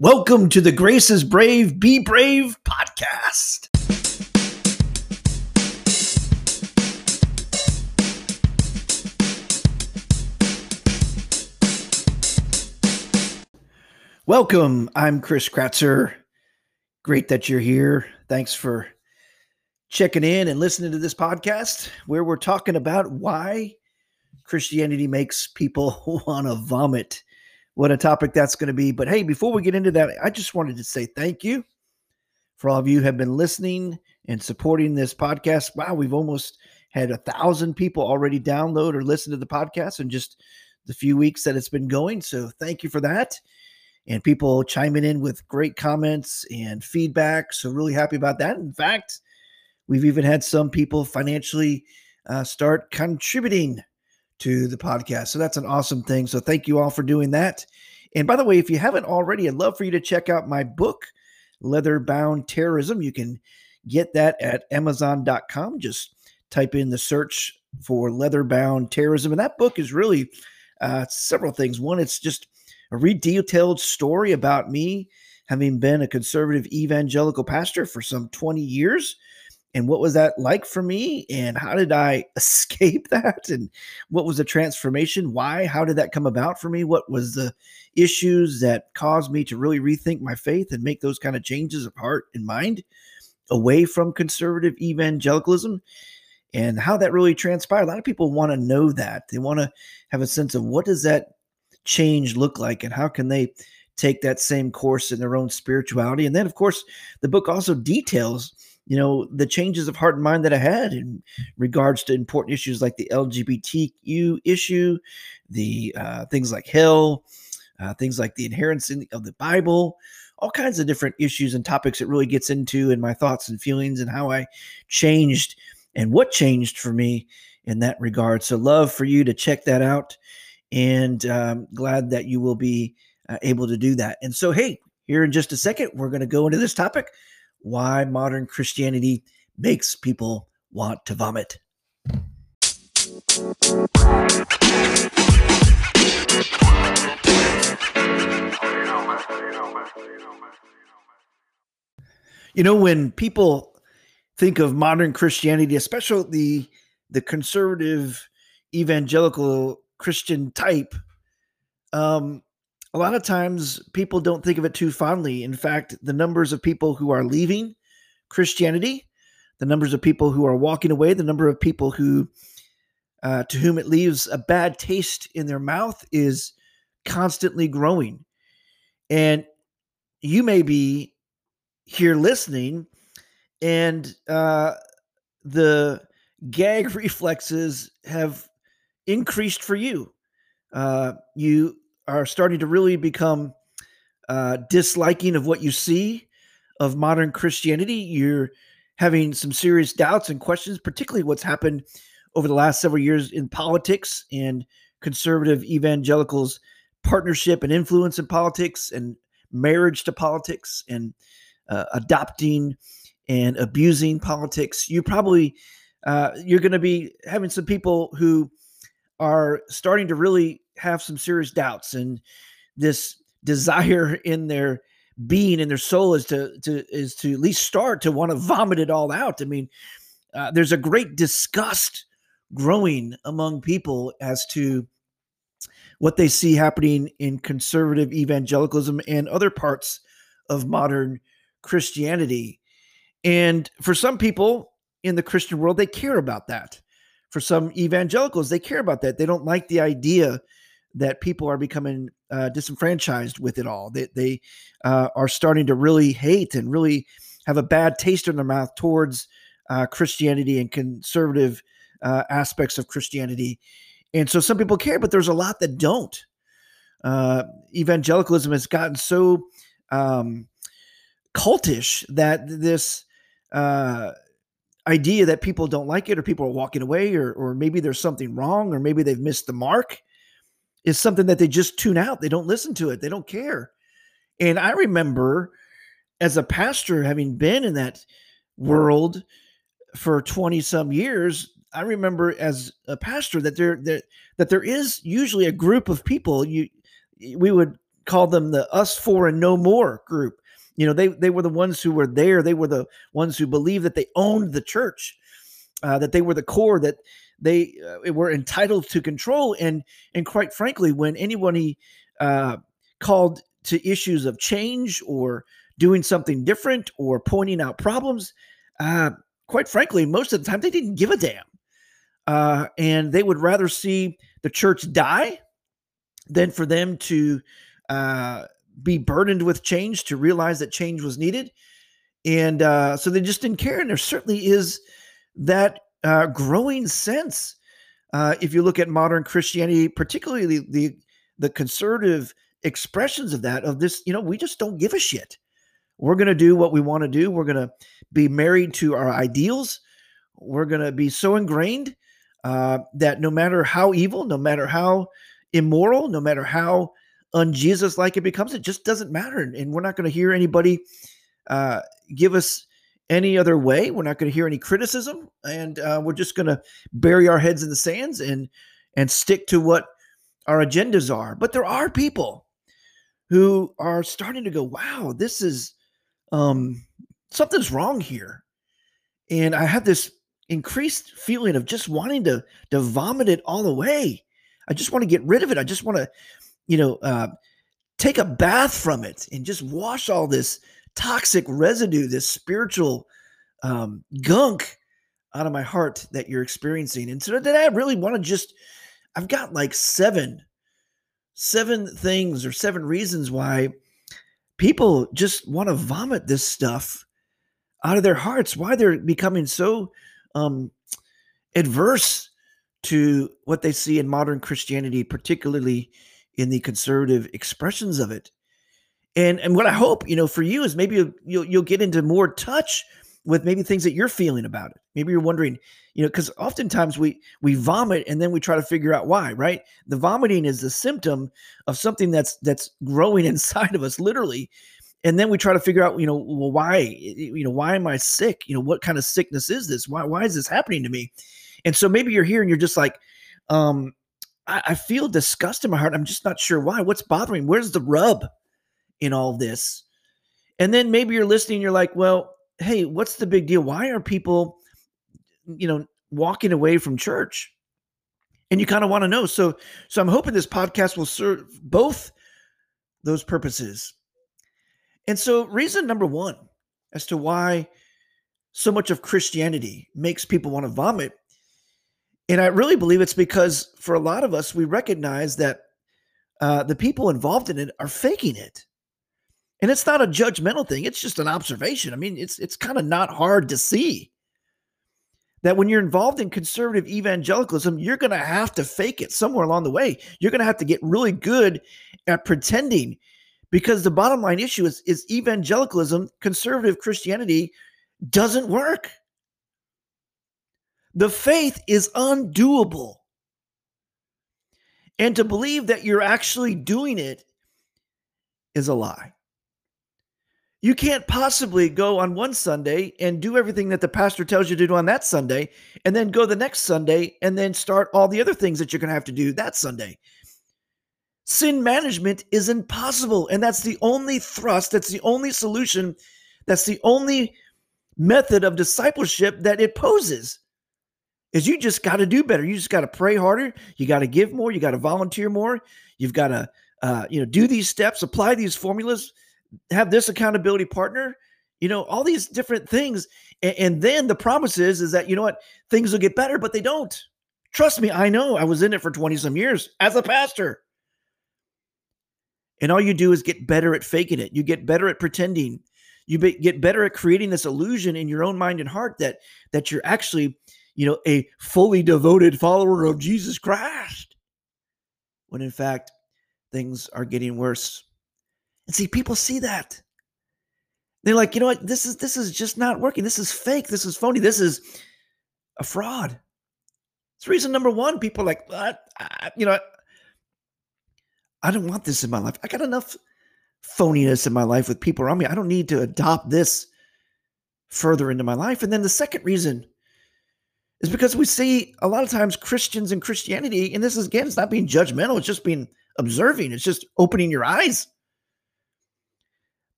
Welcome to the Grace is Brave, Be Brave podcast. Welcome. I'm Chris Kratzer. Great that you're here. Thanks for checking in and listening to this podcast where we're talking about why Christianity makes people want to vomit what a topic that's going to be. But hey, before we get into that, I just wanted to say thank you for all of you have been listening and supporting this podcast. Wow, we've almost had a thousand people already download or listen to the podcast in just the few weeks that it's been going. So thank you for that. And people chiming in with great comments and feedback. So really happy about that. In fact, we've even had some people financially uh, start contributing to the podcast. So that's an awesome thing. So thank you all for doing that. And by the way, if you haven't already, I'd love for you to check out my book, Leather Bound Terrorism. You can get that at Amazon.com. Just type in the search for Leather Bound Terrorism. And that book is really uh, several things. One, it's just a redetailed story about me having been a conservative evangelical pastor for some 20 years and what was that like for me and how did i escape that and what was the transformation? Why? How did that come about for me? What was the issues that caused me to really rethink my faith and make those kind of changes of heart and mind away from conservative evangelicalism? And how that really transpired. A lot of people want to know that. They want to have a sense of what does that change look like and how can they take that same course in their own spirituality? And then of course the book also details you know the changes of heart and mind that I had in regards to important issues like the LGBTQ issue, the uh, things like hell, uh, things like the inerrancy of the Bible, all kinds of different issues and topics it really gets into, and my thoughts and feelings and how I changed and what changed for me in that regard. So love for you to check that out, and um, glad that you will be uh, able to do that. And so hey, here in just a second, we're going to go into this topic why modern Christianity makes people want to vomit. You know, when people think of modern Christianity, especially the the conservative evangelical Christian type, um, a lot of times people don't think of it too fondly. In fact, the numbers of people who are leaving Christianity, the numbers of people who are walking away, the number of people who uh, to whom it leaves a bad taste in their mouth is constantly growing. And you may be here listening, and uh, the gag reflexes have increased for you. Uh, you are starting to really become uh, disliking of what you see of modern Christianity. You're having some serious doubts and questions, particularly what's happened over the last several years in politics and conservative evangelicals' partnership and influence in politics and marriage to politics and uh, adopting and abusing politics. You probably uh, you're going to be having some people who are starting to really have some serious doubts and this desire in their being in their soul is to to is to at least start to want to vomit it all out. I mean, uh, there's a great disgust growing among people as to what they see happening in conservative evangelicalism and other parts of modern Christianity. And for some people in the Christian world, they care about that. For some evangelicals, they care about that. They don't like the idea that people are becoming uh, disenfranchised with it all. They, they uh, are starting to really hate and really have a bad taste in their mouth towards uh, Christianity and conservative uh, aspects of Christianity. And so some people care, but there's a lot that don't. Uh, evangelicalism has gotten so um, cultish that this uh, idea that people don't like it or people are walking away or, or maybe there's something wrong or maybe they've missed the mark is something that they just tune out. They don't listen to it. They don't care. And I remember as a pastor having been in that world for 20 some years, I remember as a pastor that there, that that there is usually a group of people you we would call them the us for and no more group. You know, they they were the ones who were there. They were the ones who believed that they owned the church, uh, that they were the core, that they uh, were entitled to control. And and quite frankly, when anybody uh, called to issues of change or doing something different or pointing out problems, uh, quite frankly, most of the time they didn't give a damn. Uh, and they would rather see the church die than for them to uh, be burdened with change, to realize that change was needed. And uh, so they just didn't care. And there certainly is that uh, growing sense. Uh, if you look at modern Christianity, particularly the, the, the conservative expressions of that, of this, you know, we just don't give a shit. We're going to do what we want to do. We're going to be married to our ideals. We're going to be so ingrained uh, that no matter how evil, no matter how immoral, no matter how unJesus like it becomes, it just doesn't matter. And we're not going to hear anybody uh, give us any other way. We're not going to hear any criticism, and uh, we're just going to bury our heads in the sands and and stick to what our agendas are. But there are people who are starting to go, "Wow, this is um, something's wrong here. And I have this increased feeling of just wanting to to vomit it all away. I just want to get rid of it. I just want to, you know, uh, take a bath from it and just wash all this toxic residue, this spiritual um, gunk out of my heart that you're experiencing. And so today I really want to just, I've got like seven, seven things or seven reasons why people just want to vomit this stuff out of their hearts why they're becoming so um, adverse to what they see in modern christianity particularly in the conservative expressions of it and and what i hope you know for you is maybe you'll you'll, get into more touch with maybe things that you're feeling about it. Maybe you're wondering, you know, because oftentimes we we vomit and then we try to figure out why, right? The vomiting is the symptom of something that's that's growing inside of us, literally. And then we try to figure out, you know, well, why, you know, why am I sick? You know, what kind of sickness is this? Why why is this happening to me? And so maybe you're here and you're just like, um, I, I feel disgust in my heart. I'm just not sure why. What's bothering? Where's the rub in all this? And then maybe you're listening, you're like, well, hey, what's the big deal? Why are people, you know, walking away from church? And you kind of want to know. So, so I'm hoping this podcast will serve both those purposes. And so, reason number one as to why so much of Christianity makes people want to vomit. And I really believe it's because for a lot of us, we recognize that uh, the people involved in it are faking it. And it's not a judgmental thing, it's just an observation. I mean, it's it's kind of not hard to see that when you're involved in conservative evangelicalism, you're going to have to fake it somewhere along the way. You're going to have to get really good at pretending because the bottom line issue is, is evangelicalism, conservative Christianity doesn't work. The faith is undoable. And to believe that you're actually doing it is a lie. You can't possibly go on one Sunday and do everything that the pastor tells you to do on that Sunday, and then go the next Sunday and then start all the other things that you're going to have to do that Sunday. Sin management is impossible. And that's the only thrust, that's the only solution, that's the only method of discipleship that it poses. Is you just got to do better. You just got to pray harder. You got to give more. You got to volunteer more. You've got to, uh, you know, do these steps, apply these formulas have this accountability partner, you know, all these different things. And, and then the promise is, is that, you know what, things will get better, but they don't. Trust me, I know. I was in it for 20 some years as a pastor. And all you do is get better at faking it. You get better at pretending. You be, get better at creating this illusion in your own mind and heart that that you're actually, you know, a fully devoted follower of Jesus Christ. When in fact, things are getting worse. And see, people see that. They're like, you know what? This is this is just not working. This is fake. This is phony. This is a fraud. It's reason number one. People like, I, you know, I don't want this in my life. I got enough phoniness in my life with people around me. I don't need to adopt this further into my life. And then the second reason is because we see a lot of times Christians and Christianity, and this is again, it's not being judgmental, it's just being observing, it's just opening your eyes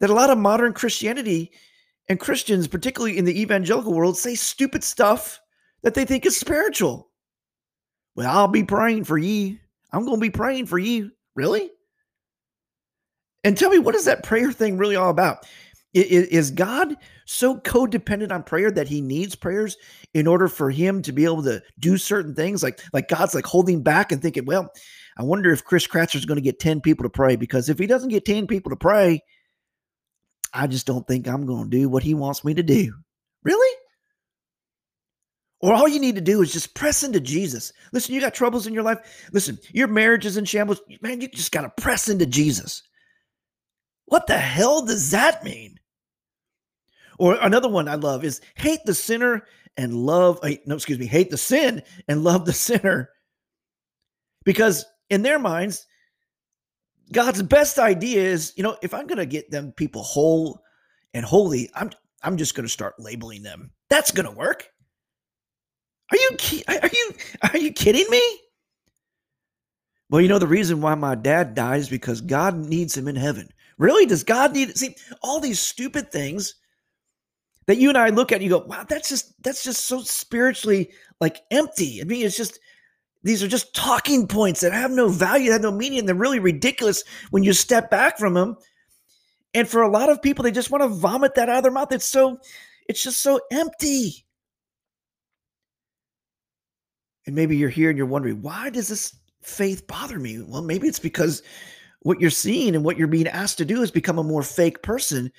that a lot of modern Christianity and Christians, particularly in the evangelical world, say stupid stuff that they think is spiritual. Well, I'll be praying for ye. I'm going to be praying for ye. Really? And tell me, what is that prayer thing really all about? Is God so codependent on prayer that he needs prayers in order for him to be able to do certain things? Like, like God's like holding back and thinking, well, I wonder if Chris Kratzer is going to get 10 people to pray because if he doesn't get 10 people to pray, I just don't think I'm going to do what he wants me to do. Really? Or all you need to do is just press into Jesus. Listen, you got troubles in your life. Listen, your marriage is in shambles. Man, you just got to press into Jesus. What the hell does that mean? Or another one I love is hate the sinner and love, uh, no, excuse me, hate the sin and love the sinner. Because in their minds, God's best idea is, you know, if I'm going to get them people whole and holy, I'm I'm just going to start labeling them. That's going to work. Are you are you are you kidding me? Well, you know the reason why my dad dies because God needs him in heaven. Really? Does God need see all these stupid things that you and I look at and you go, wow, that's just that's just so spiritually like empty. I mean, it's just these are just talking points that have no value, have no meaning, they're really ridiculous when you step back from them. And for a lot of people, they just want to vomit that out of their mouth. It's so, it's just so empty. And maybe you're here and you're wondering, why does this faith bother me? Well, maybe it's because what you're seeing and what you're being asked to do is become a more fake person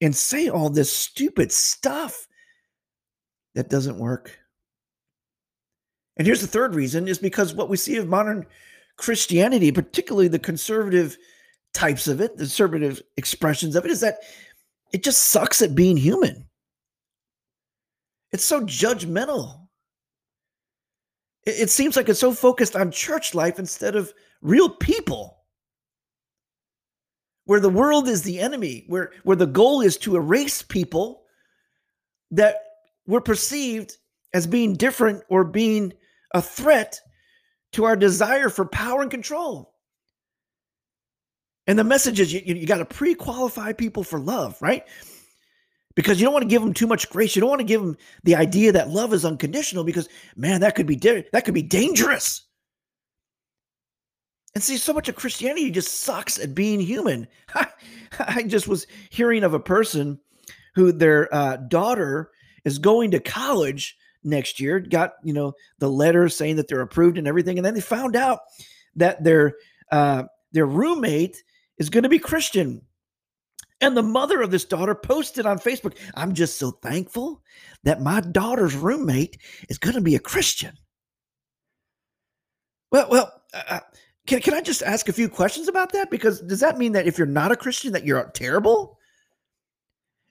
and say all this stupid stuff that doesn't work. And here's the third reason is because what we see of modern Christianity, particularly the conservative types of it, the conservative expressions of it, is that it just sucks at being human. It's so judgmental. It, it seems like it's so focused on church life instead of real people. Where the world is the enemy, where, where the goal is to erase people that were perceived as being different or being a threat to our desire for power and control. And the message is you, you got to pre qualify people for love, right? Because you don't want to give them too much grace. You don't want to give them the idea that love is unconditional because, man, that could be that could be dangerous. And see, so much of Christianity just sucks at being human. I just was hearing of a person who their uh, daughter is going to college next year, got, you know, the letter saying that they're approved and everything. And then they found out that their uh, their roommate is going to be Christian. And the mother of this daughter posted on Facebook, I'm just so thankful that my daughter's roommate is going to be a Christian. Well, well, uh, uh, can, can I just ask a few questions about that? Because does that mean that if you're not a Christian, that you're terrible?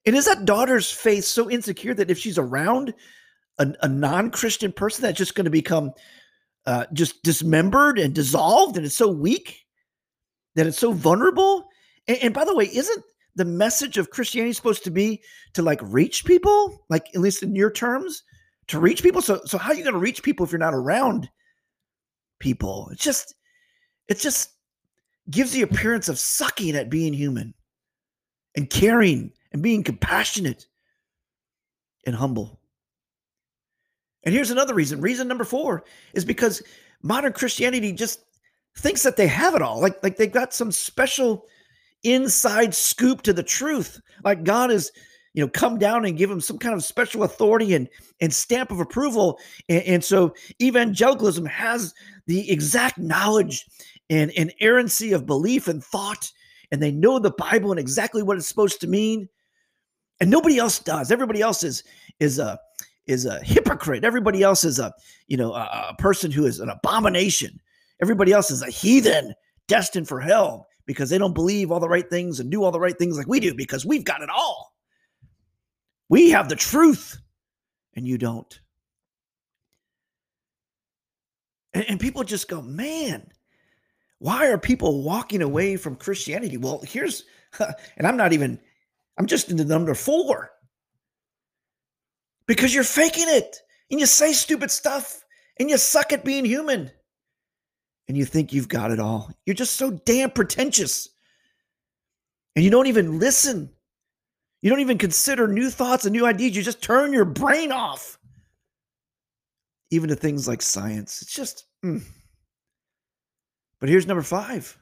And is that daughter's faith so insecure that if she's around a, a non-Christian person that's just going to become uh, just dismembered and dissolved, and it's so weak that it's so vulnerable. And, and, by the way, isn't the message of Christianity supposed to be to like reach people, like at least in your terms, to reach people? So, so how are you going to reach people if you're not around people? It's just, it just gives the appearance of sucking at being human and caring and being compassionate and humble. And here's another reason. Reason number four is because modern Christianity just thinks that they have it all. Like, like they got some special inside scoop to the truth. Like God is, you know, come down and give them some kind of special authority and, and stamp of approval. And, and so evangelicalism has the exact knowledge and inerrancy of belief and thought. And they know the Bible and exactly what it's supposed to mean. And nobody else does. Everybody else is is a is a hypocrite. Everybody else is a, you know, a, a person who is an abomination. Everybody else is a heathen destined for hell because they don't believe all the right things and do all the right things like we do because we've got it all. We have the truth and you don't. And, and people just go, man, why are people walking away from Christianity? Well, here's, and I'm not even, I'm just in the number four because you're faking it and you say stupid stuff and you suck at being human and you think you've got it all. You're just so damn pretentious. And you don't even listen You don't even consider new thoughts and new ideas. You just turn your brain off. Even to things like science. It's just. Mm. But here's number five.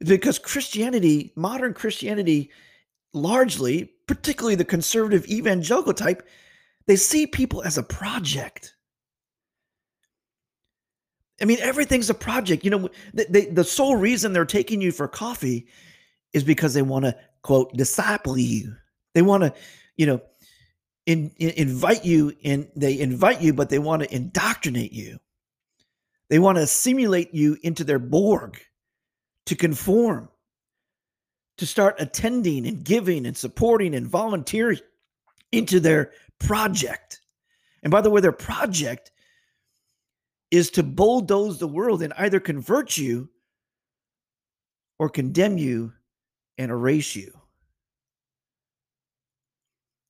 Because Christianity, modern Christianity, largely, particularly the conservative evangelical type, they see people as a project. I mean, everything's a project. You know, they, they, the sole reason they're taking you for coffee is because they want to, quote, disciple you. They want to, you know, in, in, invite you in, they invite you, but they want to indoctrinate you. They want to simulate you into their Borg to conform, to start attending and giving and supporting and volunteering into their project. And by the way, their project is to bulldoze the world and either convert you or condemn you and erase you.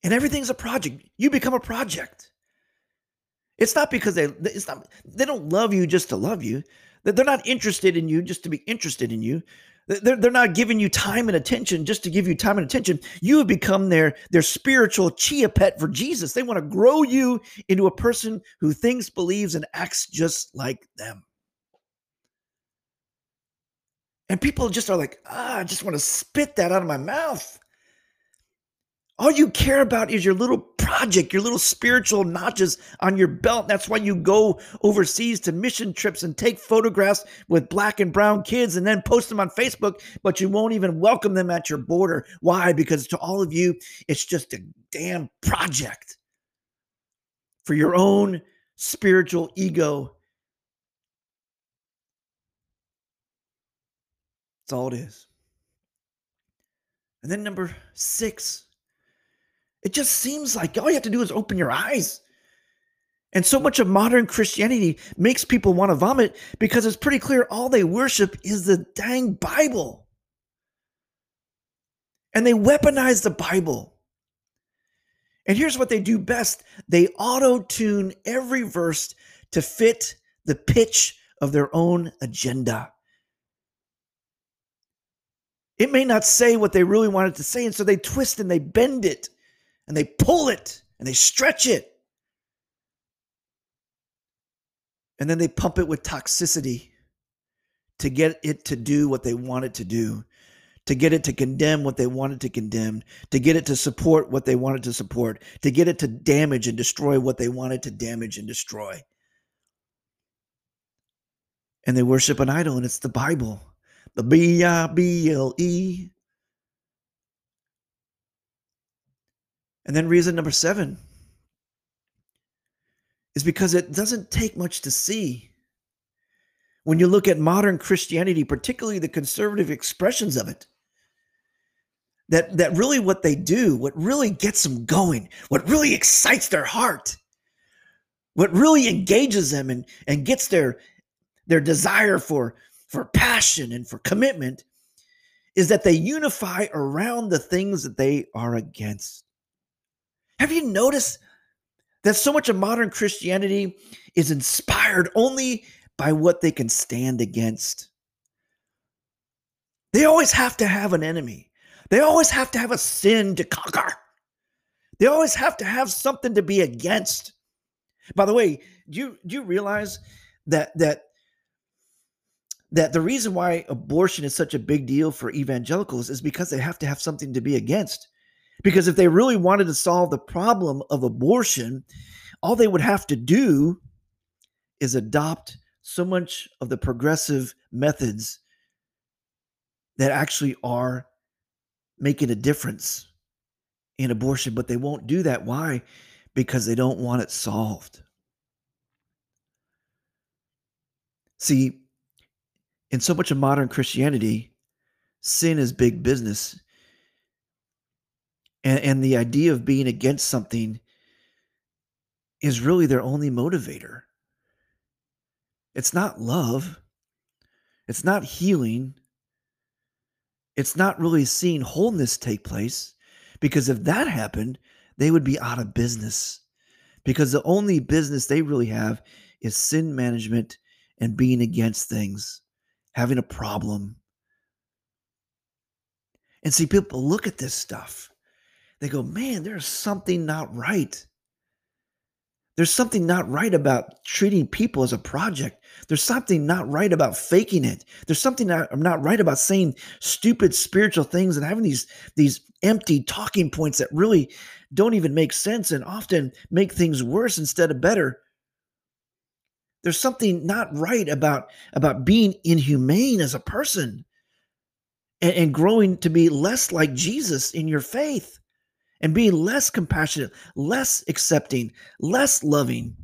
And everything's a project. You become a project. It's not because they it's not they don't love you just to love you. They're not interested in you just to be interested in you. They're, they're not giving you time and attention just to give you time and attention. You have become their, their spiritual chia pet for Jesus. They want to grow you into a person who thinks, believes, and acts just like them. And people just are like, ah, I just want to spit that out of my mouth. All you care about is your little project, your little spiritual notches on your belt. That's why you go overseas to mission trips and take photographs with black and brown kids and then post them on Facebook, but you won't even welcome them at your border. Why? Because to all of you, it's just a damn project for your own spiritual ego. That's all it is. And then number six it just seems like all you have to do is open your eyes. And so much of modern Christianity makes people want to vomit because it's pretty clear all they worship is the dang Bible. And they weaponize the Bible. And here's what they do best they auto tune every verse to fit the pitch of their own agenda. It may not say what they really wanted to say, and so they twist and they bend it and they pull it and they stretch it. And then they pump it with toxicity to get it to do what they want it to do, to get it to condemn what they wanted to condemn, to get it to support what they wanted to support, to get it to damage and destroy what they wanted to damage and destroy. And they worship an idol, and it's the Bible, the B I B L E. And then reason number seven is because it doesn't take much to see. When you look at modern Christianity, particularly the conservative expressions of it, that, that really what they do, what really gets them going, what really excites their heart, what really engages them and, and gets their, their desire for, for passion and for commitment is that they unify around the things that they are against. Have you noticed that so much of modern Christianity is inspired only by what they can stand against? They always have to have an enemy. They always have to have a sin to conquer. They always have to have something to be against. By the way, do you do you realize that that that the reason why abortion is such a big deal for evangelicals is because they have to have something to be against. Because if they really wanted to solve the problem of abortion, all they would have to do is adopt so much of the progressive methods that actually are making a difference in abortion, but they won't do that. Why? Because they don't want it solved. See, in so much of modern Christianity, sin is big business and, and the idea of being against something is really their only motivator. It's not love. It's not healing. It's not really seeing wholeness take place because if that happened, they would be out of business because the only business they really have is sin management and being against things, having a problem. And see, people look at this stuff, they go, man, there's something not right. There's something not right about treating people as a project. There's something not right about faking it. There's something not, not right about saying stupid spiritual things and having these, these empty talking points that really don't even make sense and often make things worse instead of better. There's something not right about, about being inhumane as a person and, and growing to be less like Jesus in your faith and being less compassionate, less accepting, less loving.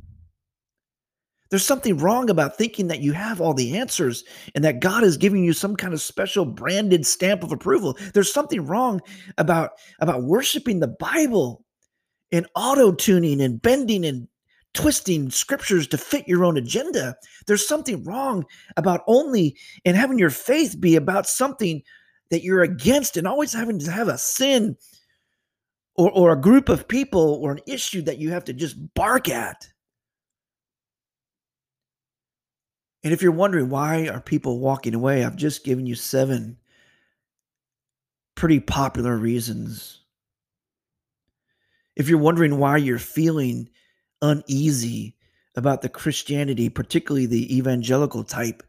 There's something wrong about thinking that you have all the answers and that God is giving you some kind of special branded stamp of approval. There's something wrong about, about worshiping the Bible and auto tuning and bending and twisting scriptures to fit your own agenda. There's something wrong about only and having your faith be about something that you're against and always having to have a sin or, or a group of people or an issue that you have to just bark at. And if you're wondering why are people walking away, I've just given you seven pretty popular reasons. If you're wondering why you're feeling uneasy about the Christianity, particularly the evangelical type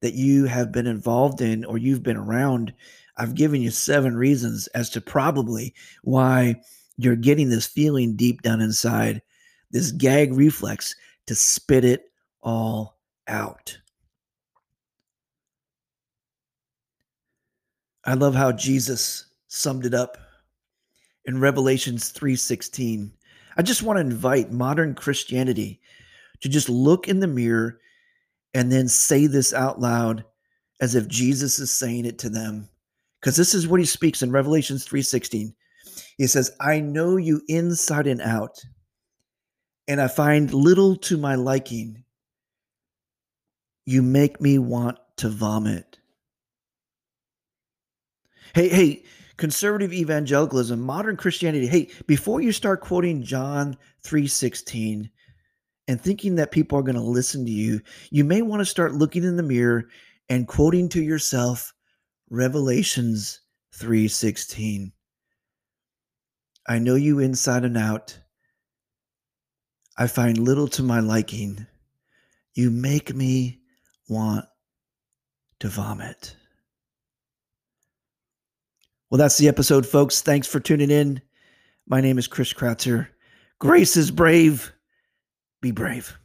that you have been involved in or you've been around, I've given you seven reasons as to probably why you're getting this feeling deep down inside, this gag reflex to spit it all out. I love how Jesus summed it up in Revelations 3:16. I just want to invite modern Christianity to just look in the mirror and then say this out loud as if Jesus is saying it to them. Because this is what he speaks in Revelations 3:16. He says, I know you inside and out, and I find little to my liking. You make me want to vomit. Hey, hey, conservative evangelicalism, modern Christianity. Hey, before you start quoting John 3:16 and thinking that people are going to listen to you, you may want to start looking in the mirror and quoting to yourself Revelations 3:16. I know you inside and out. I find little to my liking. You make me want to vomit. Well, that's the episode, folks. Thanks for tuning in. My name is Chris Kratzer. Grace is brave. Be brave.